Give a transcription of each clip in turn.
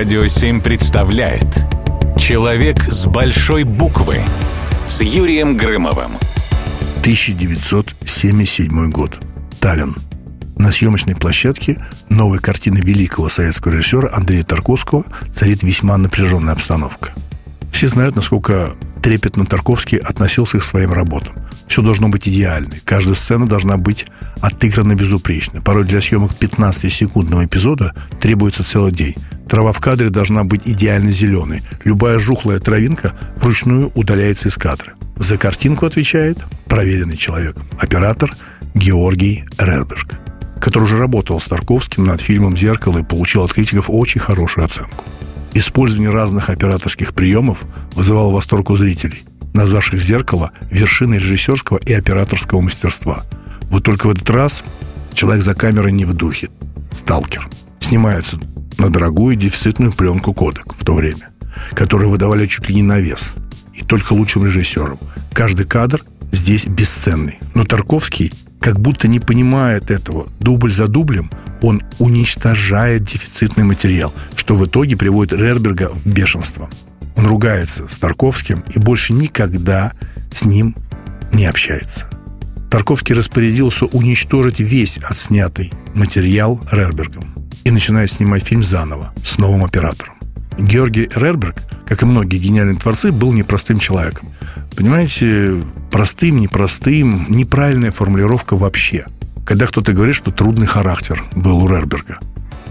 Радио 7 представляет Человек с большой буквы с Юрием Грымовым. 1977 год. Таллин. На съемочной площадке новой картины великого советского режиссера Андрея Тарковского царит весьма напряженная обстановка. Все знают, насколько трепетно Тарковский относился к своим работам. Все должно быть идеально. Каждая сцена должна быть отыграна безупречно. Порой для съемок 15-секундного эпизода требуется целый день. Трава в кадре должна быть идеально зеленой. Любая жухлая травинка вручную удаляется из кадра. За картинку отвечает проверенный человек, оператор Георгий Рерберг, который уже работал с Тарковским над фильмом «Зеркало» и получил от критиков очень хорошую оценку. Использование разных операторских приемов вызывало восторг у зрителей, назвавших «Зеркало» вершиной режиссерского и операторского мастерства. Вот только в этот раз человек за камерой не в духе. Сталкер. Снимается на дорогую дефицитную пленку «Кодек» в то время, которую выдавали чуть ли не на вес. И только лучшим режиссером. Каждый кадр здесь бесценный. Но Тарковский как будто не понимает этого. Дубль за дублем он уничтожает дефицитный материал, что в итоге приводит Рерберга в бешенство. Он ругается с Тарковским и больше никогда с ним не общается. Тарковский распорядился уничтожить весь отснятый материал Рербергом и начинает снимать фильм заново с новым оператором. Георгий Рерберг, как и многие гениальные творцы, был непростым человеком. Понимаете, простым, непростым, неправильная формулировка вообще. Когда кто-то говорит, что трудный характер был у Рерберга.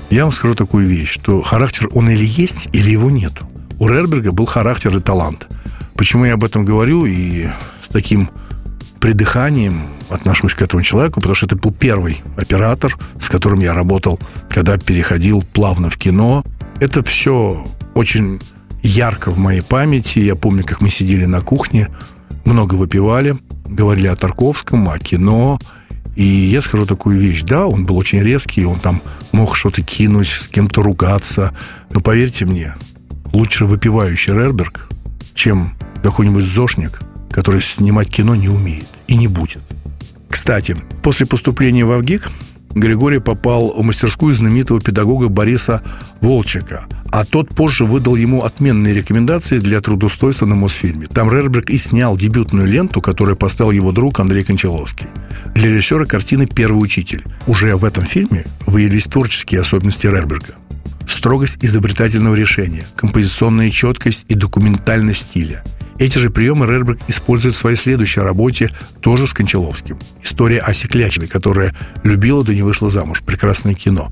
Я вам скажу такую вещь, что характер он или есть, или его нету. У Рерберга был характер и талант. Почему я об этом говорю и с таким придыханием отношусь к этому человеку, потому что это был первый оператор, с которым я работал, когда переходил плавно в кино. Это все очень ярко в моей памяти. Я помню, как мы сидели на кухне, много выпивали, говорили о Тарковском, о кино. И я скажу такую вещь. Да, он был очень резкий, он там мог что-то кинуть, с кем-то ругаться. Но поверьте мне, лучше выпивающий Рерберг, чем какой-нибудь зошник, который снимать кино не умеет и не будет. Кстати, после поступления в Авгик Григорий попал в мастерскую знаменитого педагога Бориса Волчика, а тот позже выдал ему отменные рекомендации для трудоустройства на Мосфильме. Там Рерберг и снял дебютную ленту, которую поставил его друг Андрей Кончаловский. Для режиссера картины «Первый учитель». Уже в этом фильме выявились творческие особенности Рерберга. Строгость изобретательного решения, композиционная четкость и документальность стиля – эти же приемы Рерберг использует в своей следующей работе, тоже с Кончаловским. История Аси Клячиной, которая любила, да не вышла замуж. Прекрасное кино.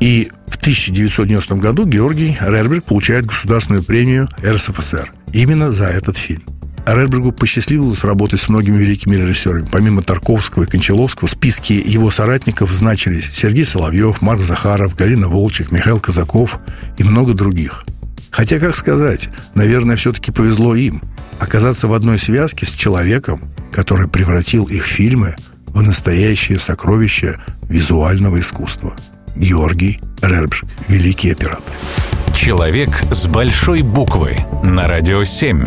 И в 1990 году Георгий Рерберг получает государственную премию РСФСР именно за этот фильм. Рербергу посчастливилось работать с многими великими режиссерами. Помимо Тарковского и Кончаловского, в списке его соратников значились Сергей Соловьев, Марк Захаров, Галина Волчек, Михаил Казаков и много других. Хотя, как сказать, наверное, все-таки повезло им – оказаться в одной связке с человеком, который превратил их фильмы в настоящее сокровище визуального искусства. Георгий Рерберг, великий оператор. Человек с большой буквы на радио 7.